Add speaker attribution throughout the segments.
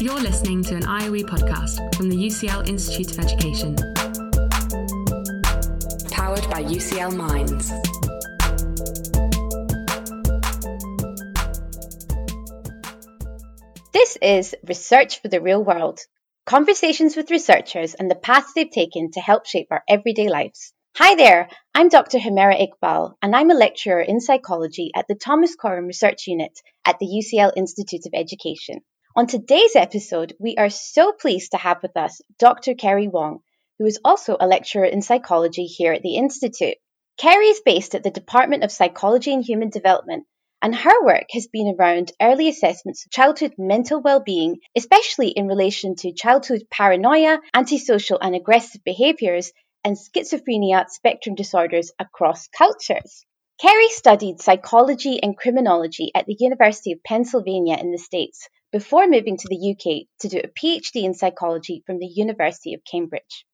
Speaker 1: You're listening to an IOE podcast from the UCL Institute of Education.
Speaker 2: Powered by UCL Minds.
Speaker 3: This is Research for the Real World conversations with researchers and the paths they've taken to help shape our everyday lives. Hi there, I'm Dr. Humera Iqbal, and I'm a lecturer in psychology at the Thomas Coram Research Unit at the UCL Institute of Education. On today's episode, we are so pleased to have with us Dr. Kerry Wong, who is also a lecturer in psychology here at the Institute. Kerry is based at the Department of Psychology and Human Development, and her work has been around early assessments of childhood mental well-being, especially in relation to childhood paranoia, antisocial and aggressive behaviours, and schizophrenia spectrum disorders across cultures. Kerry studied psychology and criminology at the University of Pennsylvania in the States before moving to the UK to do a PhD in psychology from the University of Cambridge.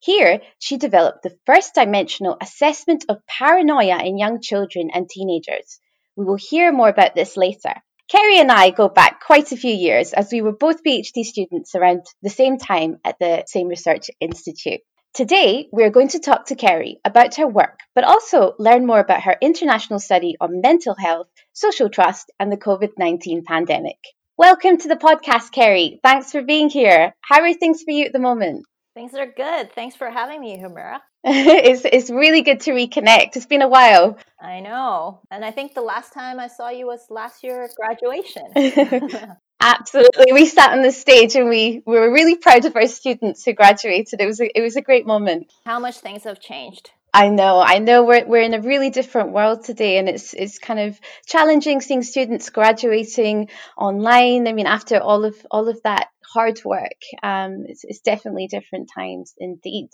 Speaker 3: Here, she developed the first dimensional assessment of paranoia in young children and teenagers. We will hear more about this later. Kerry and I go back quite a few years as we were both PhD students around the same time at the same research institute. Today, we are going to talk to Kerry about her work, but also learn more about her international study on mental health, social trust, and the COVID 19 pandemic. Welcome to the podcast, Kerry. Thanks for being here. How are things for you at the moment?
Speaker 4: Things are good. Thanks for having me, Humera.
Speaker 3: it's, it's really good to reconnect. It's been a while.
Speaker 4: I know. And I think the last time I saw you was last year at graduation.
Speaker 3: Absolutely. We sat on the stage and we, we were really proud of our students who graduated. It was a, it was a great moment.
Speaker 4: How much things have changed?
Speaker 3: I know, I know we're we're in a really different world today and it's it's kind of challenging seeing students graduating online. I mean after all of all of that hard work, um, it's, it's definitely different times indeed.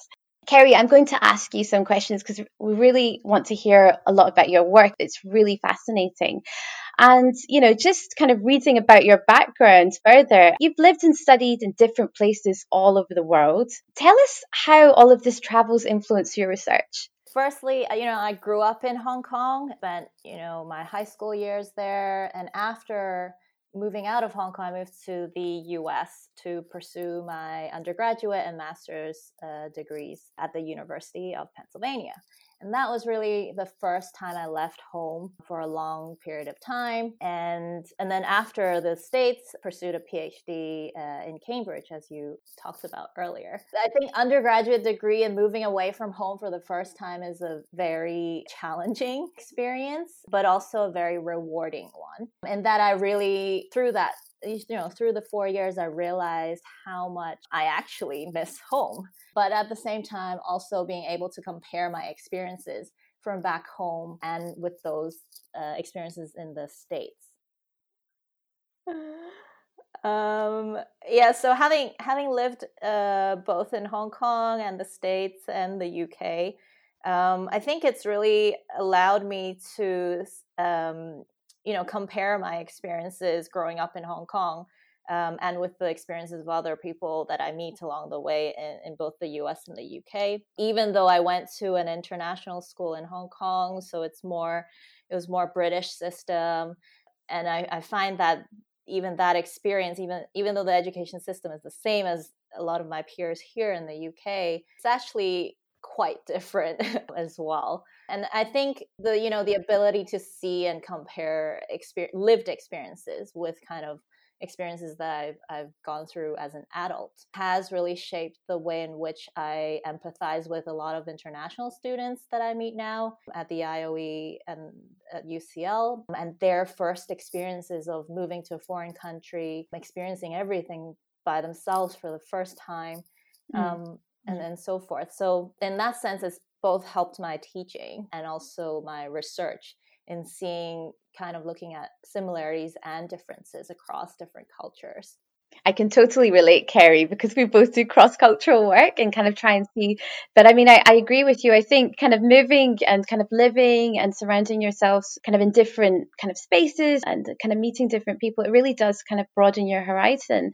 Speaker 3: Kerry, I'm going to ask you some questions because we really want to hear a lot about your work. It's really fascinating. And, you know, just kind of reading about your background further, you've lived and studied in different places all over the world. Tell us how all of this travels influenced your research.
Speaker 4: Firstly, uh, you know, I grew up in Hong Kong, spent, you know, my high school years there. And after moving out of Hong Kong, I moved to the US to pursue my undergraduate and master's uh, degrees at the University of Pennsylvania. And that was really the first time I left home for a long period of time. And, and then after the States, pursued a PhD uh, in Cambridge, as you talked about earlier. I think undergraduate degree and moving away from home for the first time is a very challenging experience, but also a very rewarding one. And that I really, through that you know through the four years i realized how much i actually miss home but at the same time also being able to compare my experiences from back home and with those uh, experiences in the states. Um, yeah so having having lived uh, both in hong kong and the states and the uk um, i think it's really allowed me to um, you know compare my experiences growing up in Hong Kong um, and with the experiences of other people that I meet along the way in, in, both the US and the UK. Even though I went to an international school in Hong Kong, so it's more, it was more British system. And I, I find that even that experience, even even though the education system is the same as a lot of my peers here in the UK, it's actually quite different as well and i think the you know the ability to see and compare experience, lived experiences with kind of experiences that I've, I've gone through as an adult has really shaped the way in which I empathize with a lot of international students that I meet now at the IOE and at UCL and their first experiences of moving to a foreign country, experiencing everything by themselves for the first time. Mm. Um, and, mm-hmm. and so forth. So, in that sense, it's both helped my teaching and also my research in seeing kind of looking at similarities and differences across different cultures.
Speaker 3: I can totally relate, Kerry, because we both do cross cultural work and kind of try and see. But I mean, I, I agree with you. I think kind of moving and kind of living and surrounding yourselves kind of in different kind of spaces and kind of meeting different people, it really does kind of broaden your horizon.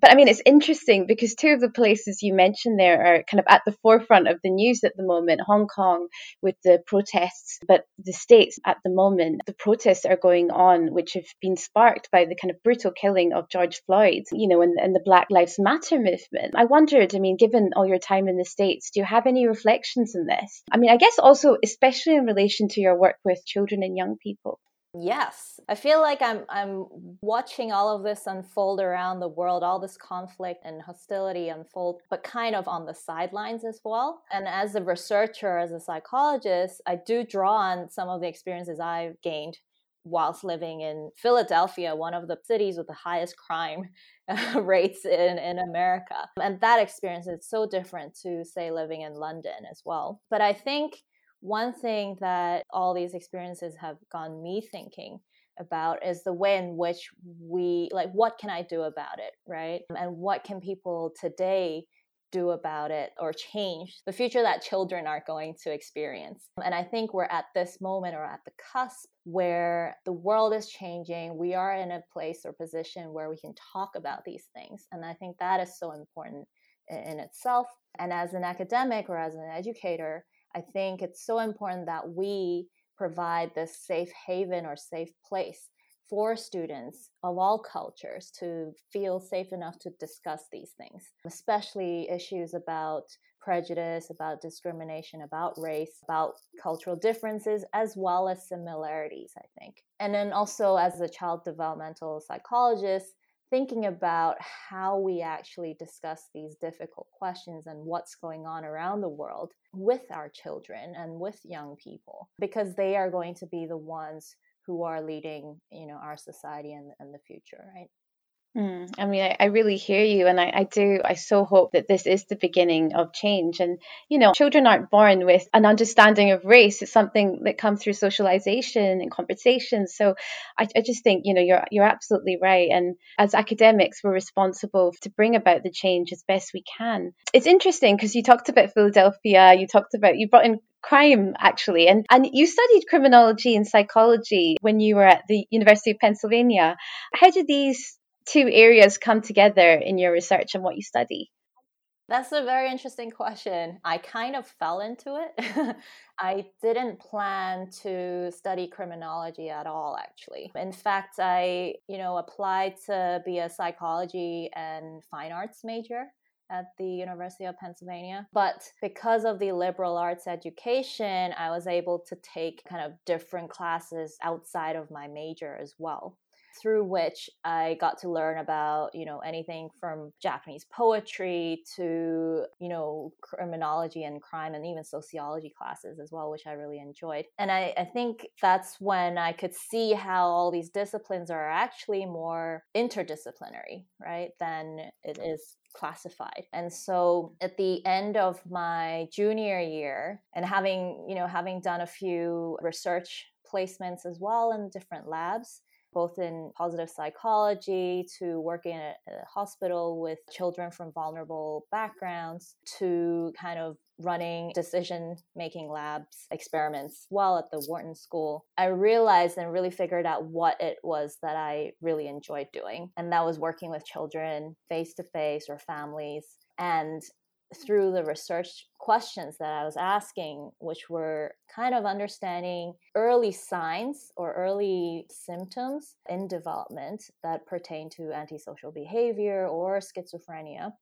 Speaker 3: But I mean, it's interesting because two of the places you mentioned there are kind of at the forefront of the news at the moment Hong Kong with the protests, but the States at the moment, the protests are going on, which have been sparked by the kind of brutal killing of George Floyd. You know, and, and the Black Lives Matter movement. I wondered, I mean, given all your time in the States, do you have any reflections on this? I mean, I guess also, especially in relation to your work with children and young people.
Speaker 4: Yes. I feel like I'm I'm watching all of this unfold around the world, all this conflict and hostility unfold, but kind of on the sidelines as well. And as a researcher, as a psychologist, I do draw on some of the experiences I've gained whilst living in Philadelphia, one of the cities with the highest crime rates in, in America. And that experience is so different to, say, living in London as well. But I think one thing that all these experiences have gotten me thinking about is the way in which we, like, what can I do about it, right? And what can people today do about it or change the future that children are going to experience. And I think we're at this moment or at the cusp where the world is changing. We are in a place or position where we can talk about these things. And I think that is so important in itself. And as an academic or as an educator, I think it's so important that we provide this safe haven or safe place for students of all cultures to feel safe enough to discuss these things, especially issues about prejudice, about discrimination, about race, about cultural differences, as well as similarities, I think. And then also, as a child developmental psychologist, thinking about how we actually discuss these difficult questions and what's going on around the world with our children and with young people, because they are going to be the ones who are leading you know our society and, and the future right
Speaker 3: Mm, I mean, I, I, really hear you, and I, I, do. I so hope that this is the beginning of change. And, you know, children aren't born with an understanding of race. It's something that comes through socialization and conversation. So I, I just think, you know, you're, you're absolutely right. And as academics, we're responsible to bring about the change as best we can. It's interesting because you talked about Philadelphia, you talked about, you brought in crime actually and and you studied criminology and psychology when you were at the University of Pennsylvania how did these two areas come together in your research and what you study
Speaker 4: that's a very interesting question. I kind of fell into it. I didn't plan to study criminology at all actually. In fact, I, you know, applied to be a psychology and fine arts major at the University of Pennsylvania. But because of the liberal arts education, I was able to take kind of different classes outside of my major as well through which I got to learn about, you know, anything from Japanese poetry to, you know, criminology and crime and even sociology classes as well, which I really enjoyed. And I, I think that's when I could see how all these disciplines are actually more interdisciplinary, right, than it is classified. And so at the end of my junior year and having, you know, having done a few research placements as well in different labs, both in positive psychology to working at a hospital with children from vulnerable backgrounds to kind of running decision making labs experiments while at the Wharton School, I realized and really figured out what it was that I really enjoyed doing. And that was working with children face to face or families. And through the research questions that I was asking, which were kind of understanding early signs or early symptoms in development that pertain to antisocial behavior or schizophrenia,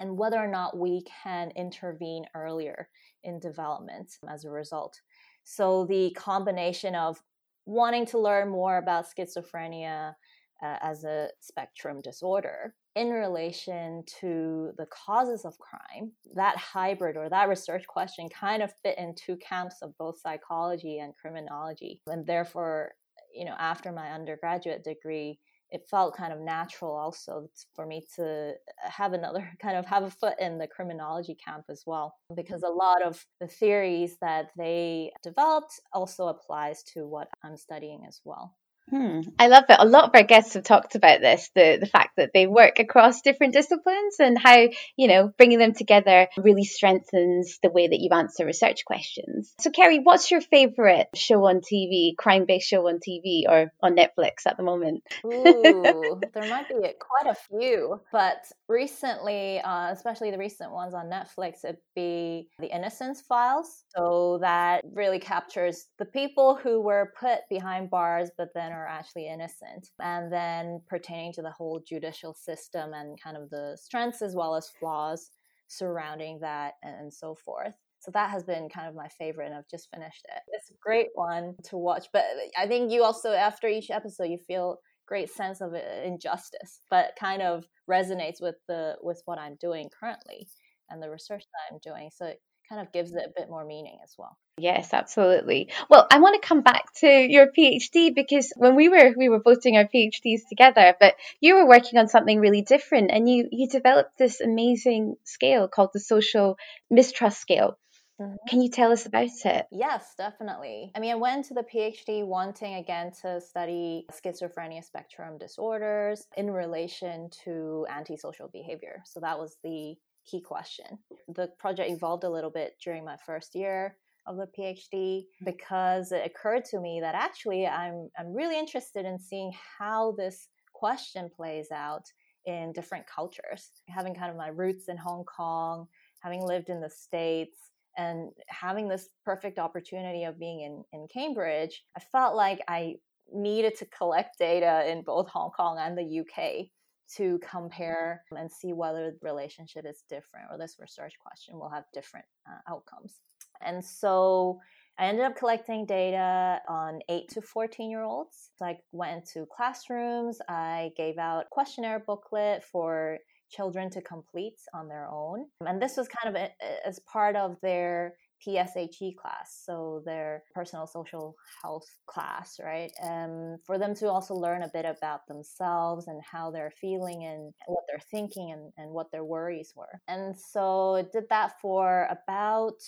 Speaker 4: and whether or not we can intervene earlier in development as a result. So, the combination of wanting to learn more about schizophrenia uh, as a spectrum disorder in relation to the causes of crime, that hybrid or that research question kind of fit in two camps of both psychology and criminology. And therefore, you know, after my undergraduate degree, it felt kind of natural also for me to have another kind of have a foot in the criminology camp as well because a lot of the theories that they developed also applies to what i'm studying as well
Speaker 3: Hmm. I love it. A lot of our guests have talked about this the, the fact that they work across different disciplines and how, you know, bringing them together really strengthens the way that you answer research questions. So, Kerry, what's your favourite show on TV, crime based show on TV or on Netflix at the moment?
Speaker 4: Ooh, there might be quite a few, but recently, uh, especially the recent ones on Netflix, it'd be The Innocence Files. So, that really captures the people who were put behind bars but then are actually innocent. And then pertaining to the whole judicial system and kind of the strengths as well as flaws surrounding that and so forth. So that has been kind of my favorite, and I've just finished it. It's a great one to watch, but I think you also, after each episode, you feel great sense of uh, injustice, but kind of resonates with the with what I'm doing currently and the research that I'm doing. So kind of gives it a bit more meaning as well.
Speaker 3: Yes, absolutely. Well, I want to come back to your PhD because when we were we were both doing our PhDs together, but you were working on something really different and you you developed this amazing scale called the social mistrust scale. Mm-hmm. Can you tell us about it?
Speaker 4: Yes, definitely. I mean, I went to the PhD wanting again to study schizophrenia spectrum disorders in relation to antisocial behavior. So that was the key question. The project evolved a little bit during my first year of the PhD because it occurred to me that actually I'm I'm really interested in seeing how this question plays out in different cultures. Having kind of my roots in Hong Kong, having lived in the States, and having this perfect opportunity of being in, in Cambridge, I felt like I needed to collect data in both Hong Kong and the UK to compare and see whether the relationship is different or this research question will have different uh, outcomes. And so I ended up collecting data on 8 to 14 year olds. So I went into classrooms, I gave out questionnaire booklet for children to complete on their own. And this was kind of a, as part of their PSHE class, so their personal social health class, right? Um, for them to also learn a bit about themselves and how they're feeling and what they're thinking and, and what their worries were. And so I did that for about,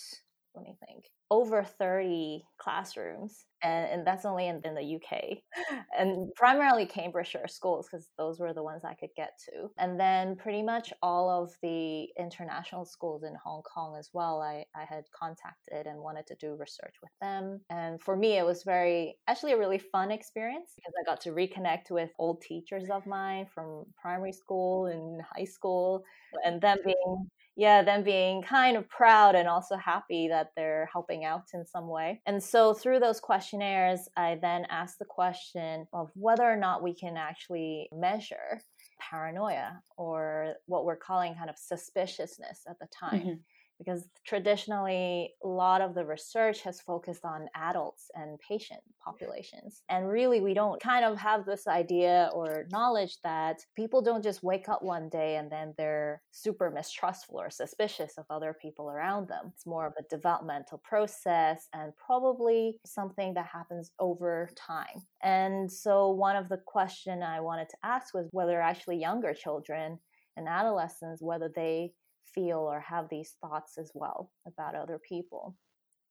Speaker 4: let me think, over 30 classrooms and, and that's only in, in, the UK and primarily Cambridgeshire schools because those were the ones I could get to. And then pretty much all of the international schools in Hong Kong as well, I, I had contacted and wanted to do research with them. And for me, it was very, actually, a really fun experience because I got to reconnect with old teachers of mine from primary school and high school and them being yeah, them being kind of proud and also happy that they're helping out in some way. And so through those questionnaires, I then asked the question of whether or not we can actually measure paranoia or what we're calling kind of suspiciousness at the time. Mm-hmm because traditionally a lot of the research has focused on adults and patient populations and really we don't kind of have this idea or knowledge that people don't just wake up one day and then they're super mistrustful or suspicious of other people around them. It's more of a developmental process and probably something that happens over time. And so one of the question i wanted to ask was whether actually younger children and adolescents whether they feel or have these thoughts as well about other people.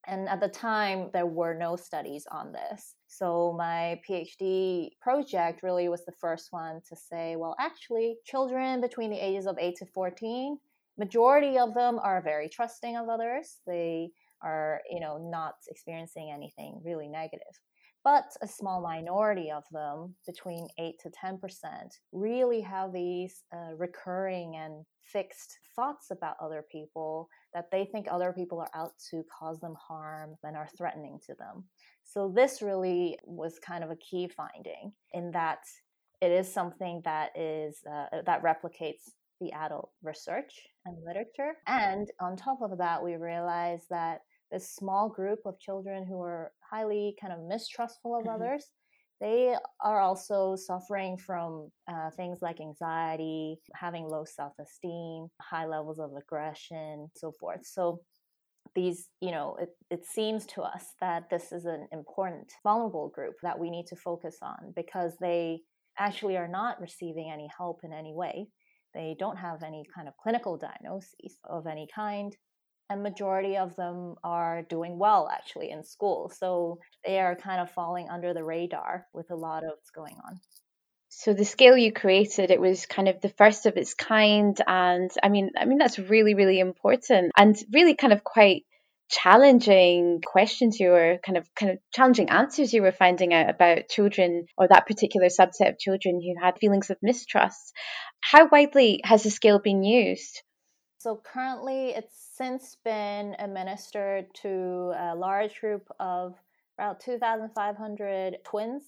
Speaker 4: And at the time, there were no studies on this. So my PhD project really was the first one to say, well, actually, children between the ages of 8 to 14, majority of them are very trusting of others. They are, you know, not experiencing anything really negative but a small minority of them, between 8 to 10%, really have these uh, recurring and fixed thoughts about other people that they think other people are out to cause them harm and are threatening to them. So, this really was kind of a key finding in that it is something that is uh, that replicates the adult research and literature. And on top of that, we realized that this small group of children who are highly kind of mistrustful of mm-hmm. others they are also suffering from uh, things like anxiety having low self-esteem high levels of aggression so forth. So these you know it, it seems to us that this is an important vulnerable group that we need to focus on because they actually are not receiving any help in any way. They don't have any kind of clinical diagnoses of any kind and majority of them are doing well actually in school so they are kind of falling under the radar with a lot of what's going on.
Speaker 3: So the scale you created it was kind of the first of its kind and i mean i mean that's really really important and really kind of quite challenging questions you were kind of kind of challenging answers you were finding out about children or that particular subset of children who had feelings of mistrust. How widely has the scale been used?
Speaker 4: So currently, it's since been administered to a large group of about 2,500 twins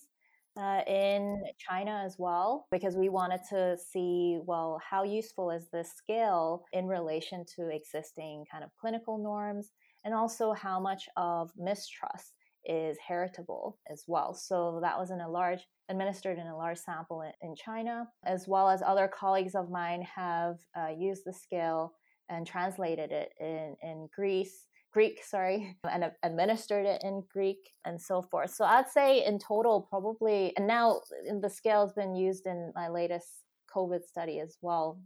Speaker 4: uh, in China as well, because we wanted to see, well, how useful is this scale in relation to existing kind of clinical norms, and also how much of mistrust is heritable as well. So that was in a large, administered in a large sample in, in China, as well as other colleagues of mine have uh, used the scale and translated it in, in Greece Greek, sorry, and administered it in Greek and so forth. So I'd say in total, probably, and now uh, the scale has been used in my latest COVID study as well.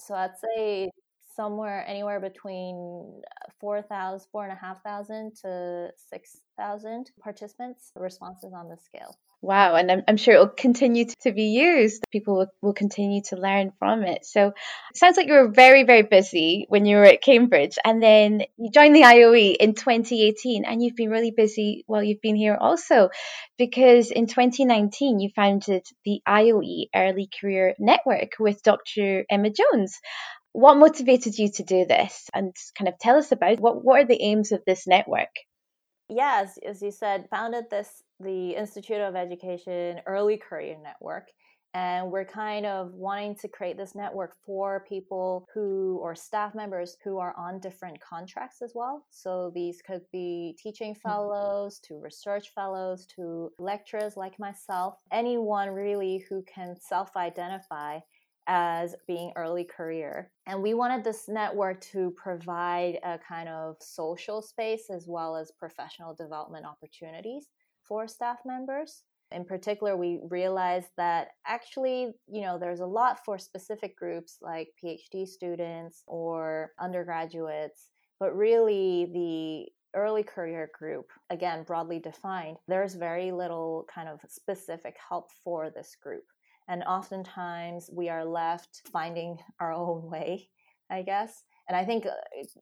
Speaker 4: So I'd say somewhere anywhere between uh, 4,000, 4,500 to 6,000 participants responses on the scale.
Speaker 3: Wow, and I'm, I'm, sure it will continue to be used. People will, will continue to learn from it. So it sounds like you were very, very busy when you were at Cambridge, and then you joined the IOE in 2018, and you've been really busy while you've been here also, because in 2019 you founded the IOE Early Career Network with Dr. Emma Jones. What motivated you to do this, and kind of tell us about what what are the aims of this network?
Speaker 4: Yes, as you said, founded this the Institute of Education Early Career Network. And we're kind of wanting to create this network for people who, or staff members who are on different contracts as well. So these could be teaching mm-hmm. fellows to research fellows to lecturers like myself, anyone really who can self identify as being early career. And we wanted this network to provide a kind of social space as well as professional development opportunities for staff members. In particular, we realized that actually, you know, there's a lot for specific groups like PhD students or undergraduates, but really the early career group, again, broadly defined, there's very little kind of specific help for this group. And oftentimes we are left finding our own way, I guess. And I think uh,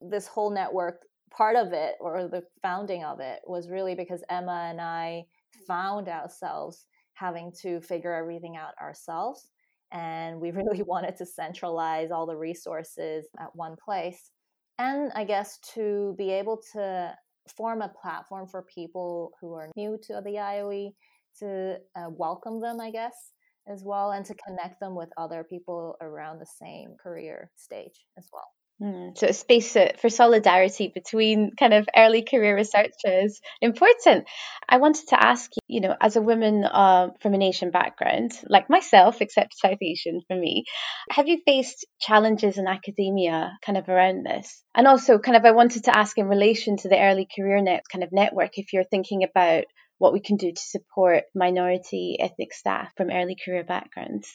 Speaker 4: this whole network part of it or the founding of it was really because Emma and I found ourselves having to figure everything out ourselves. And we really wanted to centralize all the resources at one place. And I guess to be able to form a platform for people who are new to the IOE to uh, welcome them, I guess, as well, and to connect them with other people around the same career stage as well.
Speaker 3: Mm, so a space for solidarity between kind of early career researchers important. I wanted to ask you, you know, as a woman uh, from an Asian background, like myself, except South Asian for me, have you faced challenges in academia kind of around this? And also, kind of, I wanted to ask in relation to the early career net kind of network, if you're thinking about what we can do to support minority ethnic staff from early career backgrounds.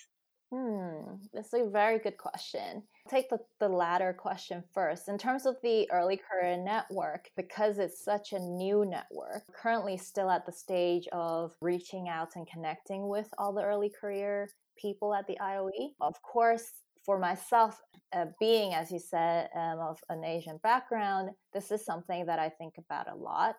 Speaker 4: Hmm, that's a very good question. Take the, the latter question first. In terms of the early career network, because it's such a new network, currently still at the stage of reaching out and connecting with all the early career people at the IOE. Of course, for myself, uh, being, as you said, um, of an Asian background, this is something that I think about a lot.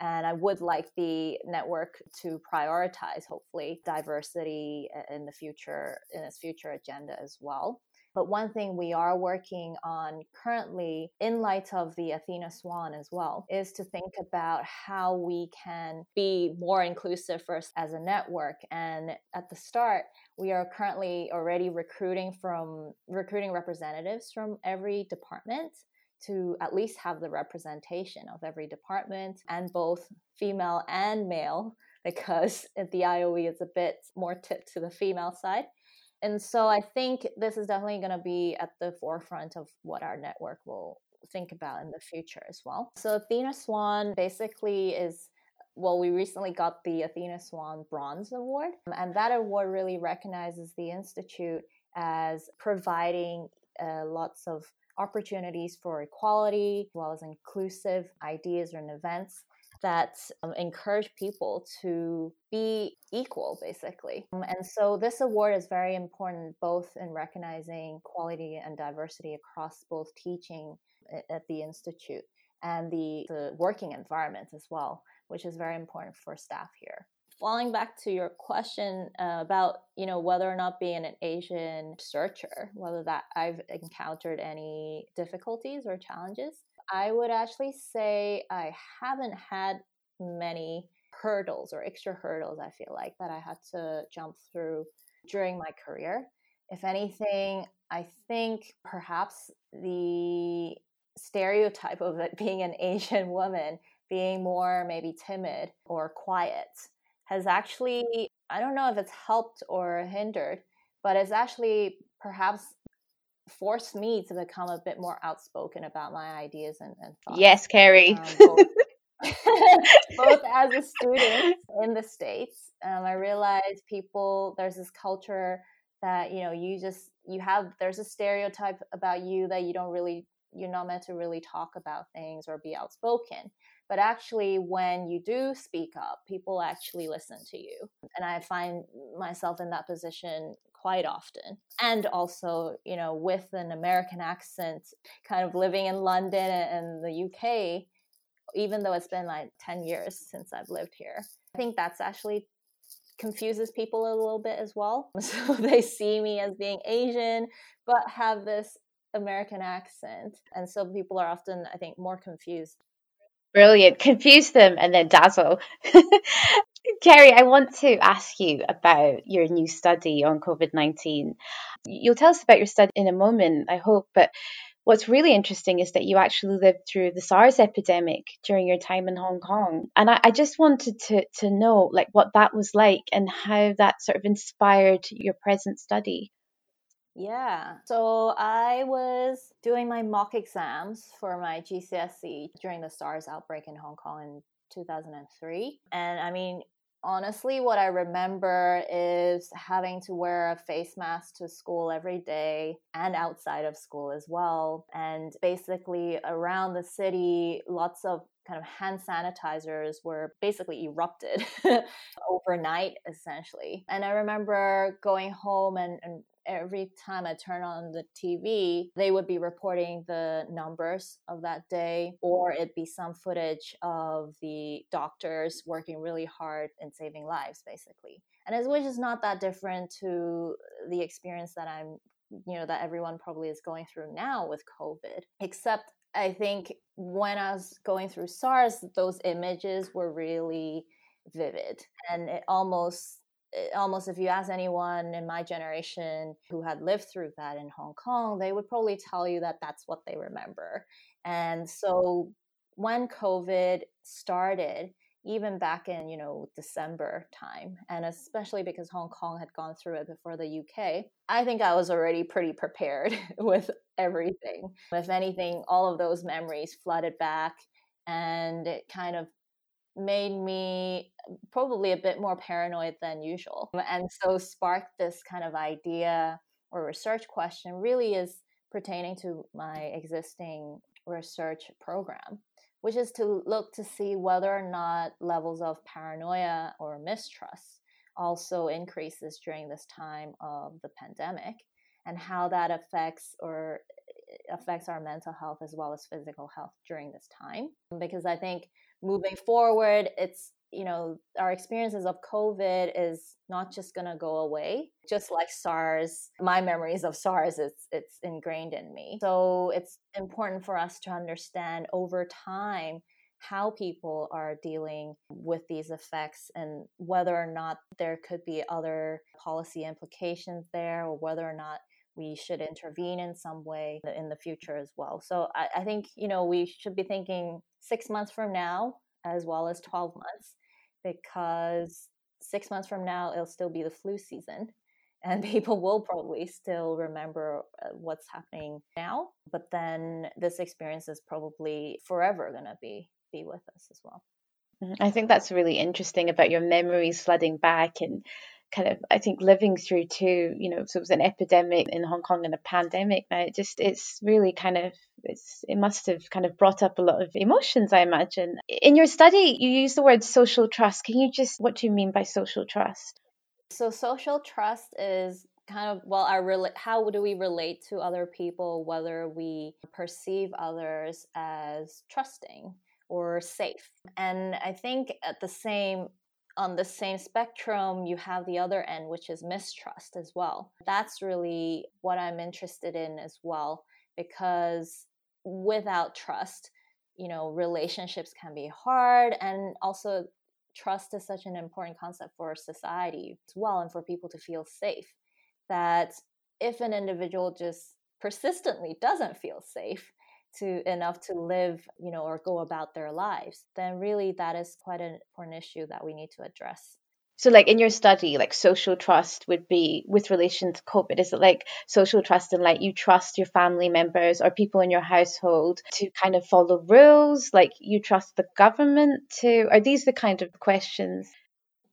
Speaker 4: And I would like the network to prioritize, hopefully, diversity in the future, in its future agenda as well. But one thing we are working on currently, in light of the Athena Swan as well, is to think about how we can be more inclusive first as a network. And at the start, we are currently already recruiting from recruiting representatives from every department to at least have the representation of every department and both female and male because the IOE is a bit more tipped to the female side. And so I think this is definitely going to be at the forefront of what our network will think about in the future as well. So Athena Swan basically is well, we recently got the Athena Swan Bronze Award, and that award really recognizes the Institute as providing uh, lots of opportunities for equality, as well as inclusive ideas and events that um, encourage people to be equal, basically. Um, and so this award is very important both in recognizing quality and diversity across both teaching at the Institute and the, the working environment as well, which is very important for staff here falling back to your question uh, about you know whether or not being an asian searcher whether that i've encountered any difficulties or challenges i would actually say i haven't had many hurdles or extra hurdles I feel like that I had to jump through during my career. If anything, I think perhaps the stereotype of it being an Asian woman being more maybe timid or quiet has actually, I don't know if it's helped or hindered, but it's actually perhaps forced me to become a bit more outspoken about my ideas and, and thoughts.
Speaker 3: Yes, Kerry. Um,
Speaker 4: both, both, as a student in the States, um, I realized people, there's this culture that, you know, you just, you have, there's a stereotype about you that you don't really, you're not meant to really talk about things or be outspoken. But actually, when you do speak up, people actually listen to you. And I find myself in that position quite often. And also, you know, with an American accent, kind of living in London and the UK, even though it's been like 10 years since I've lived here, I think that's actually confuses people a little bit as well. So they see me as being Asian, but have this American accent. And so people are often, I think, more confused
Speaker 3: Brilliant. Confuse them and then dazzle. Kerry, I want to ask you about your new study on COVID 19. You'll tell us about your study in a moment, I hope, but what's really interesting is that you actually lived through the SARS epidemic during your time in Hong Kong. And I, I just wanted to, to know like what that was like and how that sort of inspired your present study.
Speaker 4: Yeah. So I was doing my mock exams for my GCSE during the SARS outbreak in Hong Kong in 2003. And I mean, honestly, what I remember is having to wear a face mask to school every day and outside of school as well. And basically, around the city, lots of kind of hand sanitizers were basically erupted overnight essentially and i remember going home and, and every time I turn on the TV, they would be reporting the numbers of that day, or it'd be some footage of the doctors working really hard and saving lives, basically. And it's, which is not that different to the experience that I'm, you know, that everyone probably is going through now with COVID, except I think when I was going through SARS, those images were really vivid and it almost Eh, almost if you ask anyone in my generation who had lived through that in Hong Kong, they would probably tell you that that's what they remember. And so when COVID started, even back in you know December time, and especially because Hong Kong had gone through it before the UK, I think I was already pretty prepared with everything. If anything, all of those memories flooded back, and it kind of made me probably a bit more paranoid than usual. Um, and so sparked this kind of idea or research question really is pertaining to my existing research program, which is to look to see whether or not levels of paranoia or mistrust also increases during this time of the pandemic and how that affects or affects our mental health as well as physical health during this time. Because i think moving forward it's you know our experiences of covid is not just going to go away. Just like sars my memories of sars it's it's ingrained in me. So it's important for us to understand over time how people are dealing with these effects and whether or not there could be other policy implications there or whether or not we should intervene in some way in the future as well. So I, I, think, you know, we should be thinking six months from now as well as 12 months because six months from now, it'll still be the flu season. And people will probably still remember uh, what's happening now. But then this experience is probably forever going to be, be with us as well.
Speaker 3: Mm-hmm. I think that's really interesting about your memories flooding back and kind of I think living through too, you know, so it was an epidemic in Hong Kong and a pandemic now. It just it's really kind of it's it must have kind of brought up a lot of emotions, I imagine. In your study, you use the word social trust. Can you just what do you mean by social trust?
Speaker 4: So social trust is kind of well our rela- how do we relate to other people whether we perceive others as trusting or safe and i think at the same on the same spectrum, you have the other end, which is mistrust as well. That's really what I'm interested in as well, because without trust, you know, relationships can be hard. And also, trust is such an important concept for society as well and for people to feel safe that if an individual just persistently doesn't feel safe to enough to live you know or go about their lives then really that is quite an important issue that we need to address
Speaker 3: so, like in your study, like social trust would be with relation to COVID. Is it like social trust and like you trust your family members or people in your household to kind of follow rules? Like you trust the government to? Are these the kind of questions?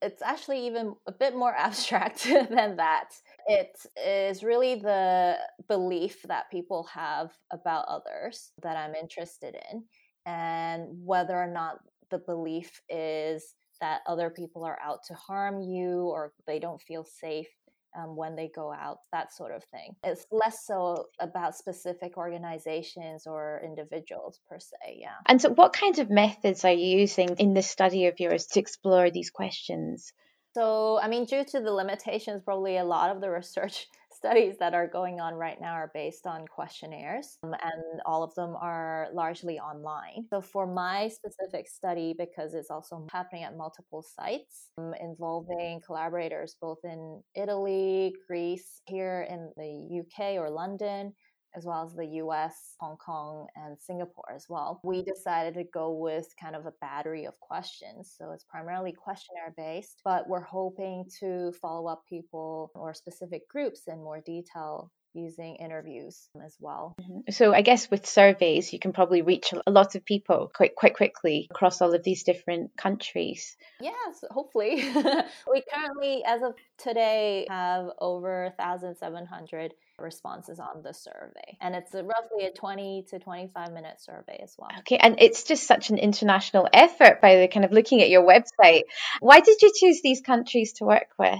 Speaker 4: It's actually even a bit more abstract than that. It is really the belief that people have about others that I'm interested in, and whether or not the belief is that other people are out to harm you or they don't feel safe um, when they go out, that sort of thing. It's less so about specific organizations or individuals per se, yeah.
Speaker 3: And so, what kinds of methods are you using in this study of yours to explore these questions?
Speaker 4: So, I mean, due to the limitations, probably a lot of the research studies that are going on right now are based on questionnaires, um, and all of them are largely online. So, for my specific study, because it's also happening at multiple sites um, involving collaborators both in Italy, Greece, here in the UK or London, as well as the US, Hong Kong, and Singapore as well. We decided to go with kind of a battery of questions. So it's primarily questionnaire based, but we're hoping to follow up people or specific groups in more detail using interviews as well.
Speaker 3: Mm-hmm. So I guess with surveys you can probably reach a lot of people quite quite quickly across all of these different countries.
Speaker 4: Yes, hopefully. we currently as of today have over 1700 responses on the survey. And it's a, roughly a 20 to 25 minute survey as well.
Speaker 3: Okay, and it's just such an international effort by the kind of looking at your website. Why did you choose these countries to work with?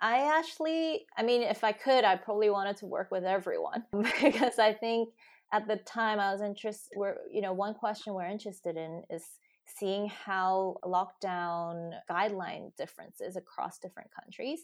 Speaker 4: I actually, I mean, if I could, I probably wanted to work with everyone because I think at the time I was interested, we're, you know, one question we're interested in is seeing how lockdown guideline differences across different countries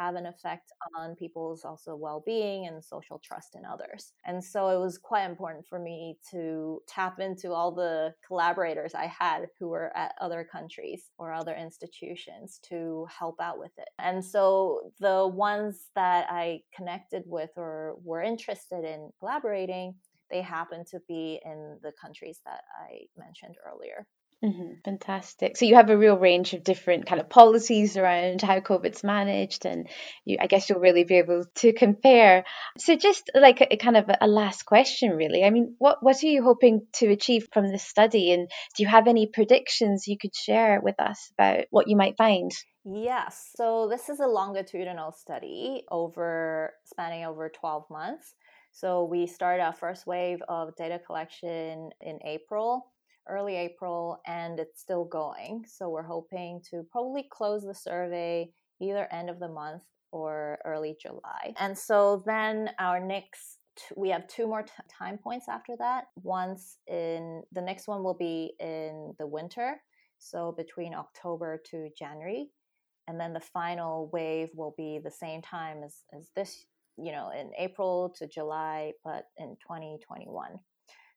Speaker 4: have an effect on people's also well-being and social trust in others. And so it was quite important for me to tap into all the collaborators i had who were at other countries or other institutions to help out with it. And so the ones that i connected with or were interested in collaborating they happen to be in the countries that i mentioned earlier
Speaker 3: Mm-hmm. Fantastic. So you have a real range of different kind of policies around how COVID's managed, and you, I guess you'll really be able to compare. So just like a, a kind of a last question, really. I mean, what what are you hoping to achieve from this study, and do you have any predictions you could share with us about what you might find?
Speaker 4: Yes. So this is a longitudinal study over spanning over 12 months. So we started our first wave of data collection in April early April and it's still going. So we're hoping to probably close the survey either end of the month or early July. And so then our next we have two more t- time points after that. Once in the next one will be in the winter, so between October to January, and then the final wave will be the same time as, as this, you know, in April to July, but in 2021.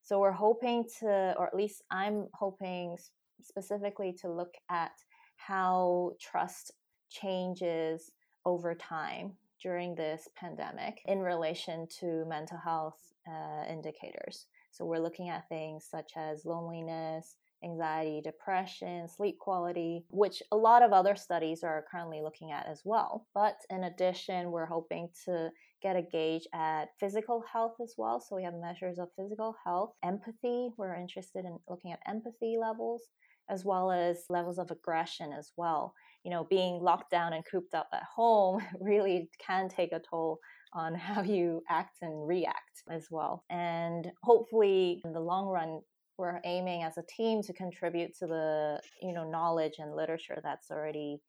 Speaker 4: So we're hoping to, or at least I'm hoping specifically to look at how trust changes over time during this pandemic in relation to mental health uh, indicators. So we're looking at things such as loneliness, anxiety, depression, sleep quality, which a lot of other studies are currently looking at as well. But in addition, we're hoping to get a gauge at physical health as well. So we have measures of physical health, empathy. We're interested in looking at empathy levels as well as levels of aggression as well. You know, being locked down and cooped up at home really can take a toll on how you act and react as well. And hopefully, in the long run, we're aiming as a team to contribute to the you know knowledge and literature that's already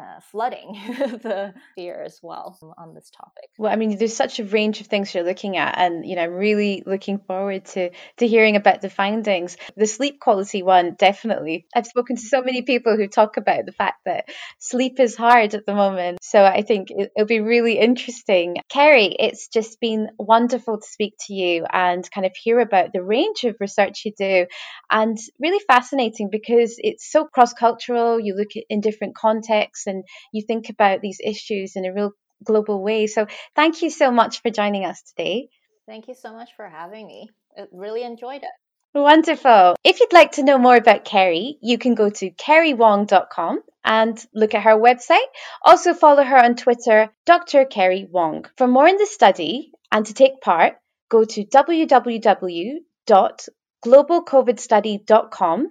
Speaker 4: uh, flooding the fear as well on this topic.
Speaker 3: Well, I mean, there's such a range of things you're looking at, and you know, I'm really looking forward to to hearing about the findings. The sleep quality one, definitely. I've spoken to so many people who talk about the fact that sleep is hard at the moment, so I think it'll be really interesting. Kerry, it's just been wonderful to speak to you and kind of hear about the range of research you do, and really fascinating because it's so cross cultural. You look at in different contexts and you think about these issues in a real global way. So thank you so much for joining us today.
Speaker 4: Thank you so much for having me. I really enjoyed it.
Speaker 3: Wonderful. If you'd like to know more about Kerry, you can go to kerrywong.com and look at her website. Also follow her on Twitter, Dr. Kerry Wong. For more in the study and to take part, go to www.globalcovidstudy.com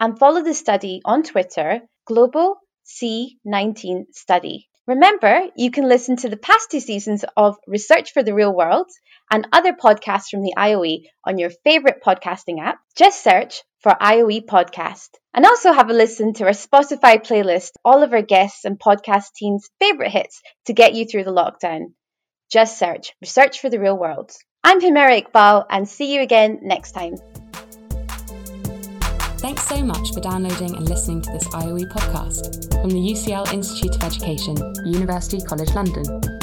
Speaker 3: and follow the study on Twitter, Global C19 Study. Remember, you can listen to the past two seasons of Research for the Real World and other podcasts from the IOE on your favorite podcasting app. Just search for IOE Podcast. And also have a listen to our Spotify playlist, all of our guests and podcast teams' favorite hits to get you through the lockdown. Just search Research for the Real World. I'm Humera Iqbal and see you again next time.
Speaker 1: Thanks so much for downloading and listening to this IOE podcast from the UCL Institute of Education, University College London.